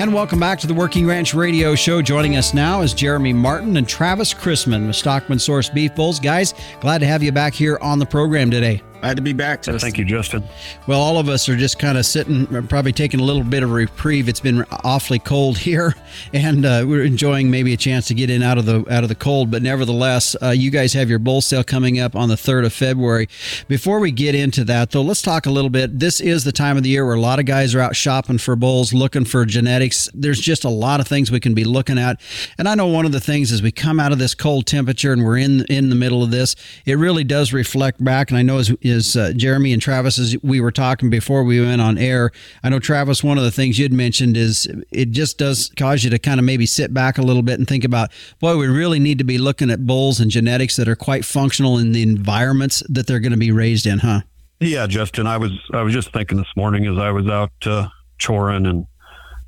And welcome back to the Working Ranch Radio Show. Joining us now is Jeremy Martin and Travis Chrisman with Stockman Source Beef Bulls. Guys, glad to have you back here on the program today. Glad to be back. Justin. Thank you, Justin. Well, all of us are just kind of sitting, probably taking a little bit of reprieve. It's been awfully cold here, and uh, we're enjoying maybe a chance to get in out of the out of the cold. But nevertheless, uh, you guys have your bull sale coming up on the third of February. Before we get into that, though, let's talk a little bit. This is the time of the year where a lot of guys are out shopping for bulls, looking for genetics. There's just a lot of things we can be looking at, and I know one of the things as we come out of this cold temperature and we're in in the middle of this, it really does reflect back. And I know as is uh, Jeremy and Travis as we were talking before we went on air. I know Travis, one of the things you'd mentioned is it just does cause you to kind of maybe sit back a little bit and think about, boy, we really need to be looking at bulls and genetics that are quite functional in the environments that they're going to be raised in, huh? Yeah, Justin, I was I was just thinking this morning as I was out uh, choring and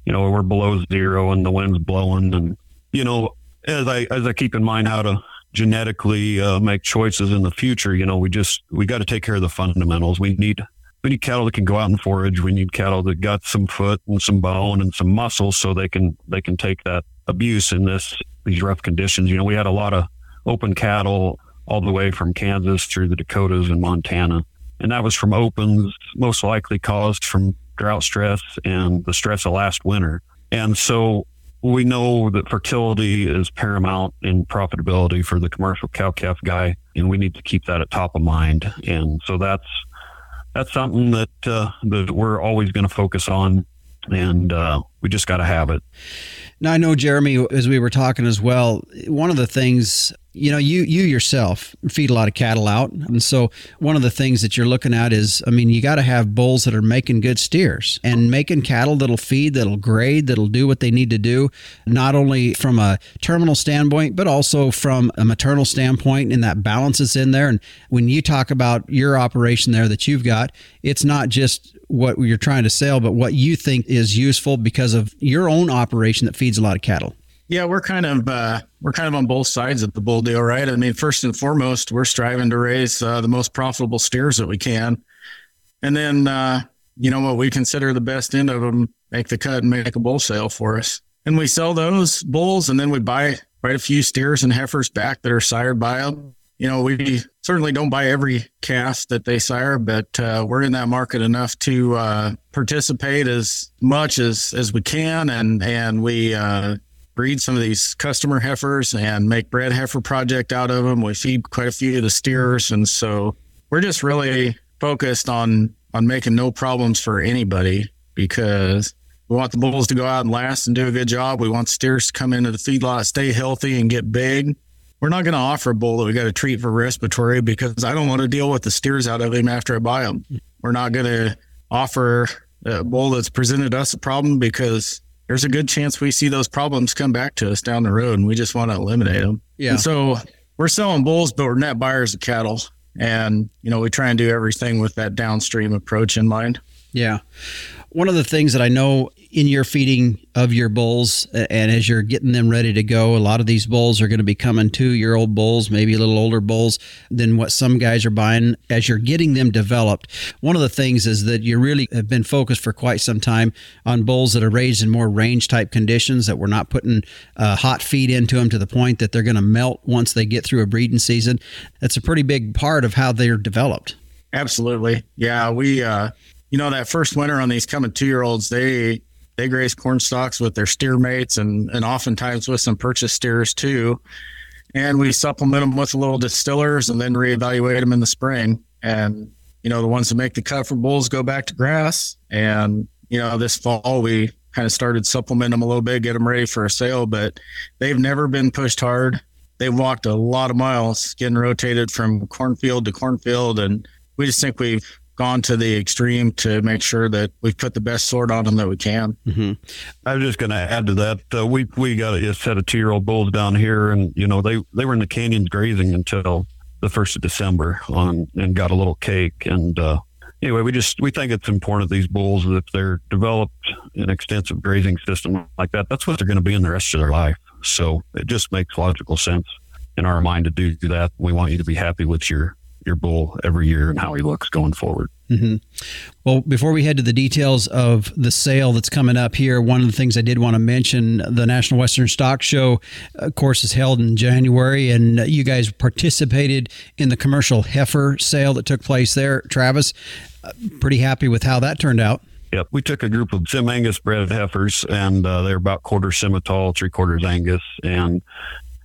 you know we're below zero and the wind's blowing and you know as I as I keep in mind how to genetically uh, make choices in the future, you know, we just we got to take care of the fundamentals. We need we need cattle that can go out and forage. We need cattle that got some foot and some bone and some muscle, so they can they can take that abuse in this these rough conditions. You know, we had a lot of open cattle all the way from Kansas through the Dakotas and Montana, and that was from opens, most likely caused from drought stress and the stress of last winter. And so we know that fertility is paramount in profitability for the commercial cow calf guy, and we need to keep that at top of mind. And so that's that's something that uh, that we're always going to focus on, and uh, we just got to have it. Now I know Jeremy, as we were talking as well. One of the things you know you you yourself feed a lot of cattle out. And so one of the things that you're looking at is i mean you got to have bulls that are making good steers and making cattle that'll feed that'll grade that'll do what they need to do not only from a terminal standpoint but also from a maternal standpoint and that balance is in there. And when you talk about your operation there that you've got it's not just what you're trying to sell but what you think is useful because of your own operation that feeds a lot of cattle yeah, we're kind of uh, we're kind of on both sides of the bull deal, right? I mean, first and foremost, we're striving to raise uh, the most profitable steers that we can, and then uh, you know what we consider the best end of them, make the cut and make a bull sale for us, and we sell those bulls, and then we buy quite a few steers and heifers back that are sired by them. You know, we certainly don't buy every calf that they sire, but uh, we're in that market enough to uh, participate as much as as we can, and and we uh, breed some of these customer heifers and make bred heifer project out of them. We feed quite a few of the steers, and so we're just really focused on on making no problems for anybody because we want the bulls to go out and last and do a good job. We want steers to come into the feedlot, stay healthy, and get big. We're not going to offer a bull that we got to treat for respiratory because I don't want to deal with the steers out of him after I buy them. We're not going to offer a bull that's presented us a problem because there's a good chance we see those problems come back to us down the road and we just want to eliminate them. Yeah. And so we're selling bulls, but we're net buyers of cattle. And, you know, we try and do everything with that downstream approach in mind. Yeah. One of the things that I know in your feeding of your bulls and as you're getting them ready to go, a lot of these bulls are going to be coming two year old bulls, maybe a little older bulls than what some guys are buying as you're getting them developed. One of the things is that you really have been focused for quite some time on bulls that are raised in more range type conditions that we're not putting uh, hot feed into them to the point that they're going to melt once they get through a breeding season. That's a pretty big part of how they're developed. Absolutely. Yeah. We, uh, you know, that first winter on these coming two year olds, they they graze corn stalks with their steer mates and and oftentimes with some purchase steers too. And we supplement them with a little distillers and then reevaluate them in the spring. And you know, the ones that make the cut for bulls go back to grass. And you know, this fall we kind of started supplement them a little bit, get them ready for a sale. But they've never been pushed hard. They've walked a lot of miles, getting rotated from cornfield to cornfield, and we just think we've gone to the extreme to make sure that we put the best sword on them that we can. Mm-hmm. I was just going to add to that. Uh, we we got a set of two year old bulls down here, and you know they they were in the canyons grazing until the first of December on and got a little cake. And uh, anyway, we just we think it's important that these bulls, if they're developed an extensive grazing system like that, that's what they're going to be in the rest of their life. So it just makes logical sense in our mind to do that. We want you to be happy with your your bull every year and how he looks going forward. Mm-hmm. Well, before we head to the details of the sale that's coming up here, one of the things I did want to mention the National Western Stock Show, of course, is held in January, and you guys participated in the commercial heifer sale that took place there. Travis, uh, pretty happy with how that turned out. Yep, we took a group of Sim Angus bred heifers, and uh, they're about quarter Simmental, three quarters Angus, and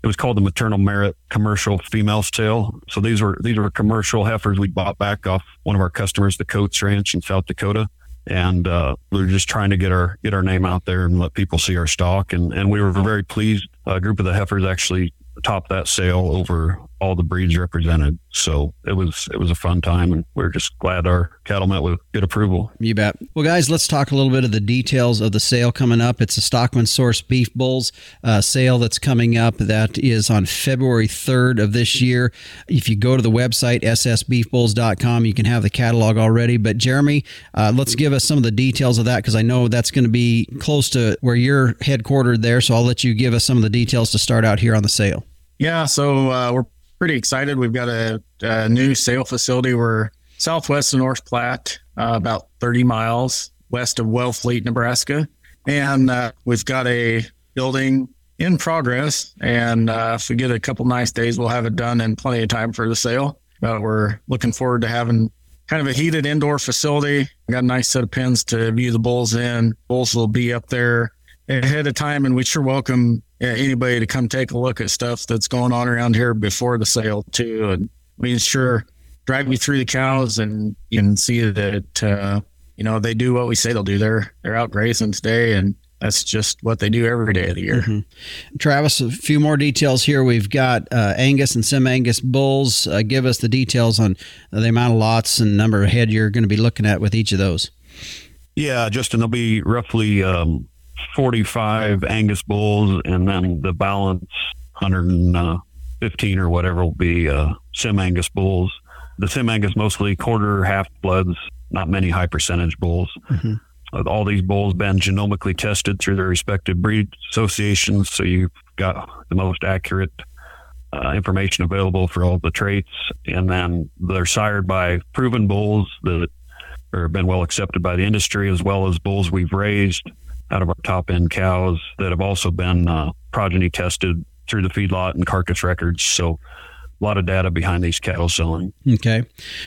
it was called the Maternal Merit Commercial Female Sale. So these were these were commercial heifers we bought back off one of our customers, the Coates Ranch in South Dakota, and uh, we were just trying to get our get our name out there and let people see our stock. And and we were very pleased. A group of the heifers actually topped that sale over all the breeds represented. So it was it was a fun time, and we are just glad our cattle met with good approval. You bet. Well, guys, let's talk a little bit of the details of the sale coming up. It's a Stockman Source Beef Bulls uh, sale that's coming up. That is on February 3rd of this year. If you go to the website ssbeefbulls.com, you can have the catalog already. But Jeremy, uh, let's give us some of the details of that because I know that's going to be close to where you're headquartered there. So I'll let you give us some of the details to start out here on the sale. Yeah, so uh, we're pretty excited. We've got a, a, new sale facility. We're southwest of North Platte, uh, about 30 miles west of Wellfleet, Nebraska. And uh, we've got a building in progress. And uh, if we get a couple nice days, we'll have it done in plenty of time for the sale. But we're looking forward to having kind of a heated indoor facility. Got a nice set of pens to view the bulls in. Bulls will be up there ahead of time, and we sure welcome anybody to come take a look at stuff that's going on around here before the sale too. And we sure drive you through the cows, and you can see that uh, you know they do what we say they'll do. They're they're out grazing today, and that's just what they do every day of the year. Mm-hmm. Travis, a few more details here. We've got uh, Angus and Sim Angus bulls. Uh, give us the details on the amount of lots and number of head you're going to be looking at with each of those. Yeah, Justin, there'll be roughly um, 45 Angus bulls, and then the balance 115 or whatever will be uh, Sim Angus bulls. The Sim Angus mostly quarter half bloods, not many high percentage bulls. Mm-hmm. all these bulls been genomically tested through their respective breed associations, so you've got the most accurate uh, information available for all the traits, and then they're sired by proven bulls that have been well accepted by the industry, as well as bulls we've raised out of our top end cows that have also been uh, progeny tested through the feedlot and carcass records. So a lot of data behind these cattle selling. Okay.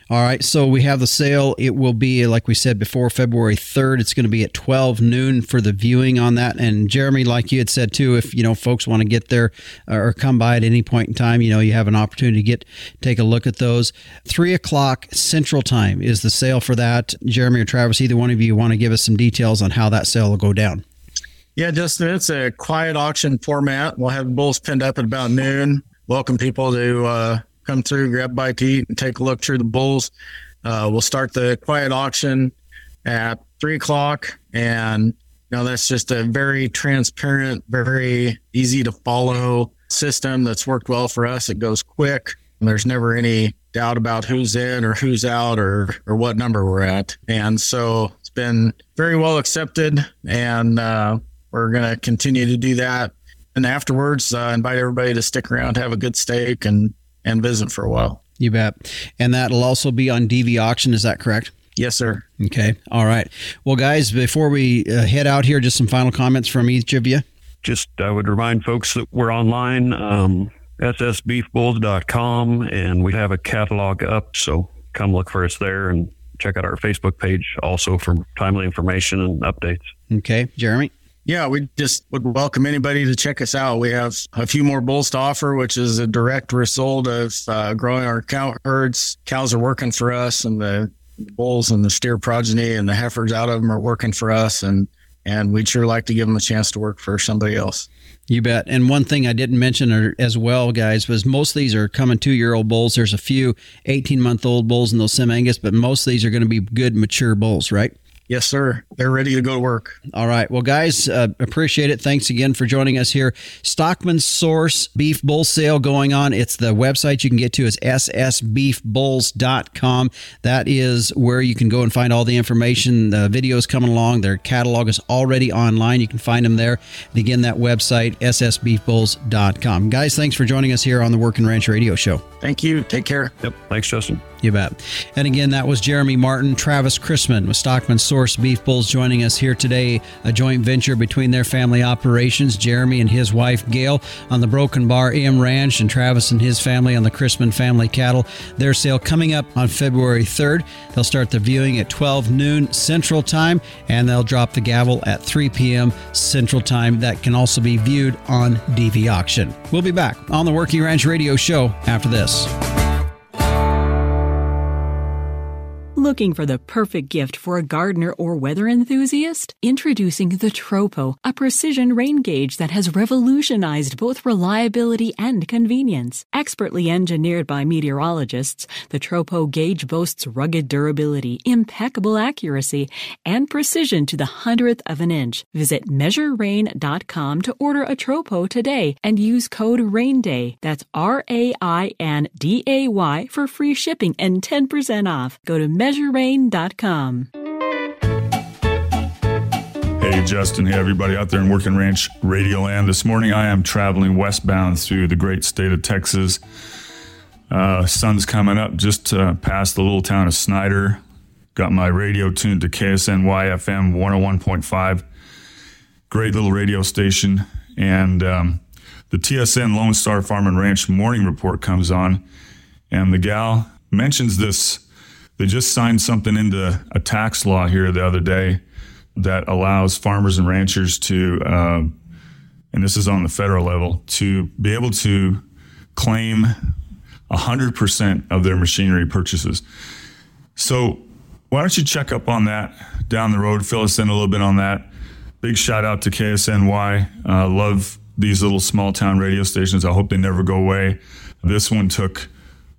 All right. So we have the sale. It will be, like we said before, February 3rd. It's going to be at 12 noon for the viewing on that. And Jeremy, like you had said too, if, you know, folks want to get there uh, or come by at any point in time, you know, you have an opportunity to get, take a look at those. Three o'clock central time is the sale for that. Jeremy or Travis, either one of you want to give us some details on how that sale will go down. Yeah, Justin, it's a quiet auction format. We'll have bulls pinned up at about noon welcome people to uh, come through, grab a bite to eat, and take a look through the bulls. Uh, we'll start the quiet auction at three o'clock, and You know, that's just a very transparent, very easy to follow system that's worked well for us. It goes quick. And there's never any doubt about who's in or who's out or or what number we're at. And so it's been very well accepted, and uh, we're going to continue to do that. And afterwards, uh, invite everybody to stick around, have a good steak, and and visit for a while. You bet. And that'll also be on DV auction. Is that correct? Yes, sir. Okay. All right. Well, guys, before we uh, head out here, just some final comments from each of you. Just I would remind folks that we're online. Um, ssbeefbulls.com and we have a catalog up so come look for us there and check out our facebook page also for timely information and updates okay jeremy yeah, we just would welcome anybody to check us out. We have a few more bulls to offer, which is a direct result of uh, growing our cow herds. Cows are working for us, and the bulls and the steer progeny and the heifers out of them are working for us. And and we'd sure like to give them a chance to work for somebody else. You bet. And one thing I didn't mention as well, guys, was most of these are coming two year old bulls. There's a few 18 month old bulls in those Sim Angus, but most of these are going to be good, mature bulls, right? Yes, sir. They're ready to go to work. All right. Well, guys, uh, appreciate it. Thanks again for joining us here. Stockman Source Beef Bull Sale going on. It's the website you can get to is ssbeefbulls.com. That is where you can go and find all the information. The videos coming along. Their catalog is already online. You can find them there. And again, that website, ssbeefbulls.com. Guys, thanks for joining us here on the Working Ranch Radio Show. Thank you. Take care. Yep. Thanks, Justin. You bet. And again, that was Jeremy Martin, Travis Chrisman with Stockman Source Beef Bulls joining us here today. A joint venture between their family operations, Jeremy and his wife Gail on the Broken Bar M Ranch, and Travis and his family on the Chrisman family cattle. Their sale coming up on February 3rd. They'll start the viewing at 12 noon Central Time, and they'll drop the gavel at 3 p.m. Central Time. That can also be viewed on DV Auction. We'll be back on the Working Ranch Radio Show after this. Looking for the perfect gift for a gardener or weather enthusiast? Introducing the Tropo, a precision rain gauge that has revolutionized both reliability and convenience. Expertly engineered by meteorologists, the Tropo gauge boasts rugged durability, impeccable accuracy, and precision to the hundredth of an inch. Visit measurerain.com to order a Tropo today and use code RAINDAY. That's R A I N D A Y for free shipping and 10% off. Go to measure measurerain.com. Hey, Justin. Hey, everybody out there in Working Ranch Radio Land. This morning I am traveling westbound through the great state of Texas. Uh, sun's coming up just uh, past the little town of Snyder. Got my radio tuned to KSNY FM 101.5. Great little radio station. And um, the TSN Lone Star Farm and Ranch morning report comes on. And the gal mentions this they just signed something into a tax law here the other day that allows farmers and ranchers to, uh, and this is on the federal level, to be able to claim 100% of their machinery purchases. So, why don't you check up on that down the road? Fill us in a little bit on that. Big shout out to KSNY. Uh, love these little small town radio stations. I hope they never go away. This one took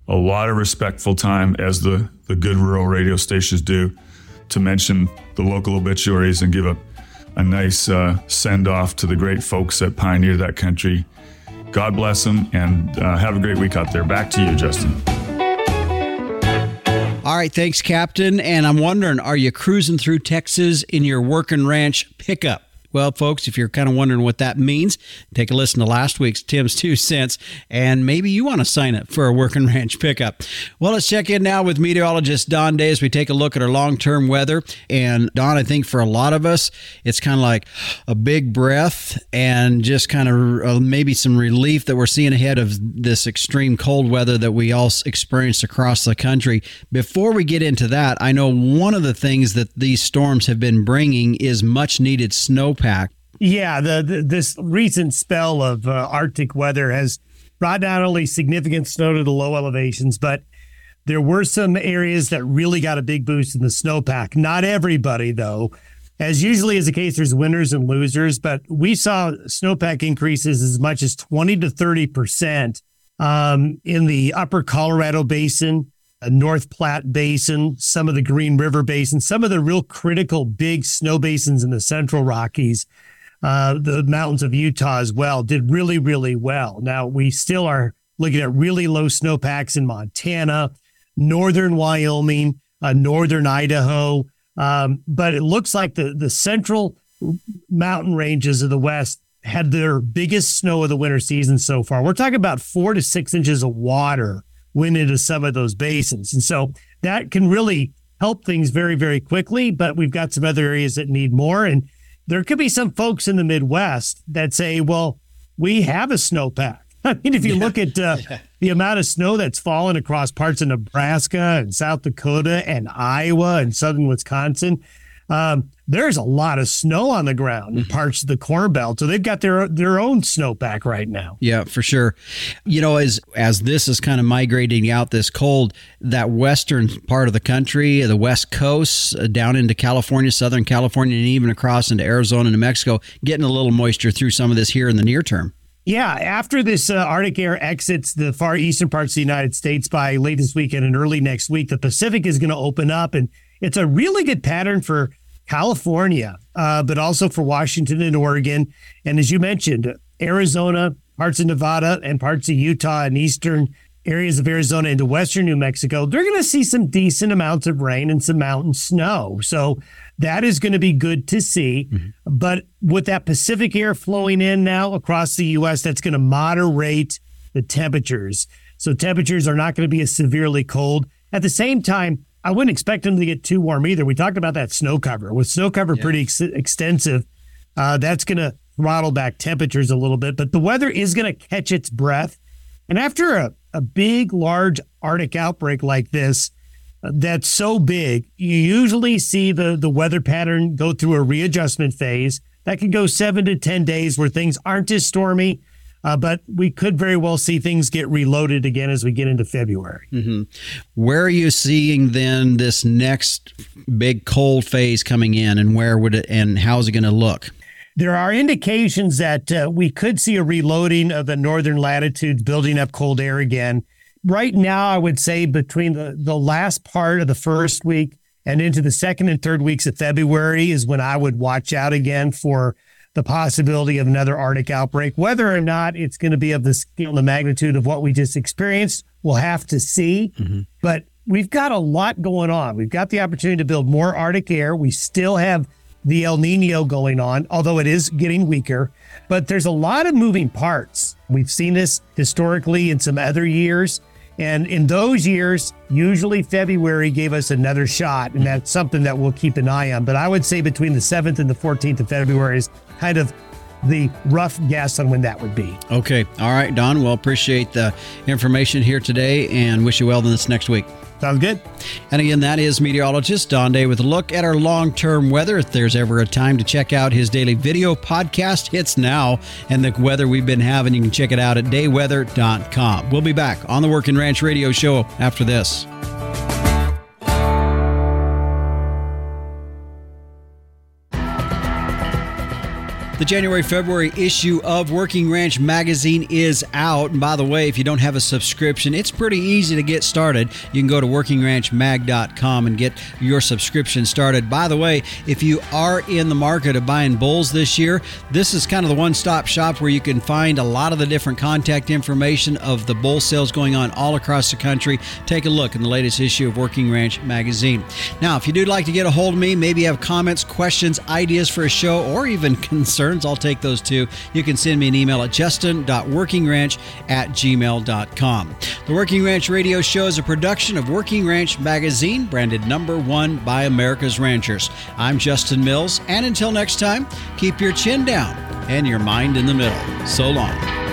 a lot of respectful time, as the, the good rural radio stations do, to mention the local obituaries and give a, a nice uh, send off to the great folks that pioneered that country. God bless them and uh, have a great week out there. Back to you, Justin. All right, thanks, Captain. And I'm wondering, are you cruising through Texas in your working ranch pickup? Well, folks, if you're kind of wondering what that means, take a listen to last week's Tim's Two Cents, and maybe you want to sign up for a working ranch pickup. Well, let's check in now with meteorologist Don Day as we take a look at our long term weather. And Don, I think for a lot of us, it's kind of like a big breath and just kind of uh, maybe some relief that we're seeing ahead of this extreme cold weather that we all experienced across the country. Before we get into that, I know one of the things that these storms have been bringing is much needed snow yeah, the, the this recent spell of uh, Arctic weather has brought not only significant snow to the low elevations, but there were some areas that really got a big boost in the snowpack. Not everybody, though. As usually is the case, there's winners and losers, but we saw snowpack increases as much as 20 to 30 percent um, in the upper Colorado Basin, North Platte Basin, some of the Green River Basin, some of the real critical big snow basins in the Central Rockies, uh, the mountains of Utah as well, did really, really well. Now, we still are looking at really low snowpacks in Montana, northern Wyoming, uh, northern Idaho. Um, but it looks like the, the central mountain ranges of the West had their biggest snow of the winter season so far. We're talking about four to six inches of water went into some of those basins. And so that can really help things very, very quickly. But we've got some other areas that need more. And there could be some folks in the Midwest that say, well, we have a snowpack. I mean, if you look at uh, the amount of snow that's fallen across parts of Nebraska and South Dakota and Iowa and southern Wisconsin, um, there's a lot of snow on the ground in parts of the Corn Belt. So they've got their their own snowpack right now. Yeah, for sure. You know, as as this is kind of migrating out this cold, that western part of the country, the West Coast, uh, down into California, Southern California, and even across into Arizona, and New Mexico, getting a little moisture through some of this here in the near term. Yeah, after this uh, Arctic air exits the far eastern parts of the United States by late this weekend and early next week, the Pacific is going to open up, and it's a really good pattern for California, uh, but also for Washington and Oregon. And as you mentioned, Arizona, parts of Nevada, and parts of Utah and eastern areas of Arizona into western New Mexico, they're going to see some decent amounts of rain and some mountain snow. So that is going to be good to see. Mm-hmm. But with that Pacific air flowing in now across the U.S., that's going to moderate the temperatures. So temperatures are not going to be as severely cold. At the same time, I wouldn't expect them to get too warm either. We talked about that snow cover. With snow cover yeah. pretty ex- extensive, uh, that's going to throttle back temperatures a little bit. But the weather is going to catch its breath. And after a, a big, large Arctic outbreak like this, uh, that's so big, you usually see the, the weather pattern go through a readjustment phase. That can go seven to 10 days where things aren't as stormy uh, but we could very well see things get reloaded again as we get into February. Mm-hmm. Where are you seeing then this next big cold phase coming in, and where would it and how's it going to look? There are indications that uh, we could see a reloading of the northern latitudes, building up cold air again. Right now, I would say between the, the last part of the first week and into the second and third weeks of February is when I would watch out again for the possibility of another Arctic outbreak. Whether or not it's going to be of the scale and the magnitude of what we just experienced, we'll have to see. Mm-hmm. But we've got a lot going on. We've got the opportunity to build more Arctic air. We still have the El Nino going on, although it is getting weaker. But there's a lot of moving parts. We've seen this historically in some other years. And in those years, usually February gave us another shot, and that's something that we'll keep an eye on. But I would say between the 7th and the 14th of February is kind of the rough guess on when that would be. Okay. All right, Don. Well, appreciate the information here today and wish you well in this next week. Sounds good. And again, that is meteorologist Don Day with a look at our long term weather. If there's ever a time to check out his daily video podcast, it's now. And the weather we've been having, you can check it out at dayweather.com. We'll be back on the Working Ranch Radio Show after this. The January February issue of Working Ranch Magazine is out. And by the way, if you don't have a subscription, it's pretty easy to get started. You can go to workingranchmag.com and get your subscription started. By the way, if you are in the market of buying bulls this year, this is kind of the one stop shop where you can find a lot of the different contact information of the bull sales going on all across the country. Take a look in the latest issue of Working Ranch Magazine. Now, if you do like to get a hold of me, maybe you have comments, questions, ideas for a show, or even concerns I'll take those too. You can send me an email at justin.workingranch at gmail.com. The Working Ranch Radio Show is a production of Working Ranch Magazine, branded number one by America's Ranchers. I'm Justin Mills, and until next time, keep your chin down and your mind in the middle. So long.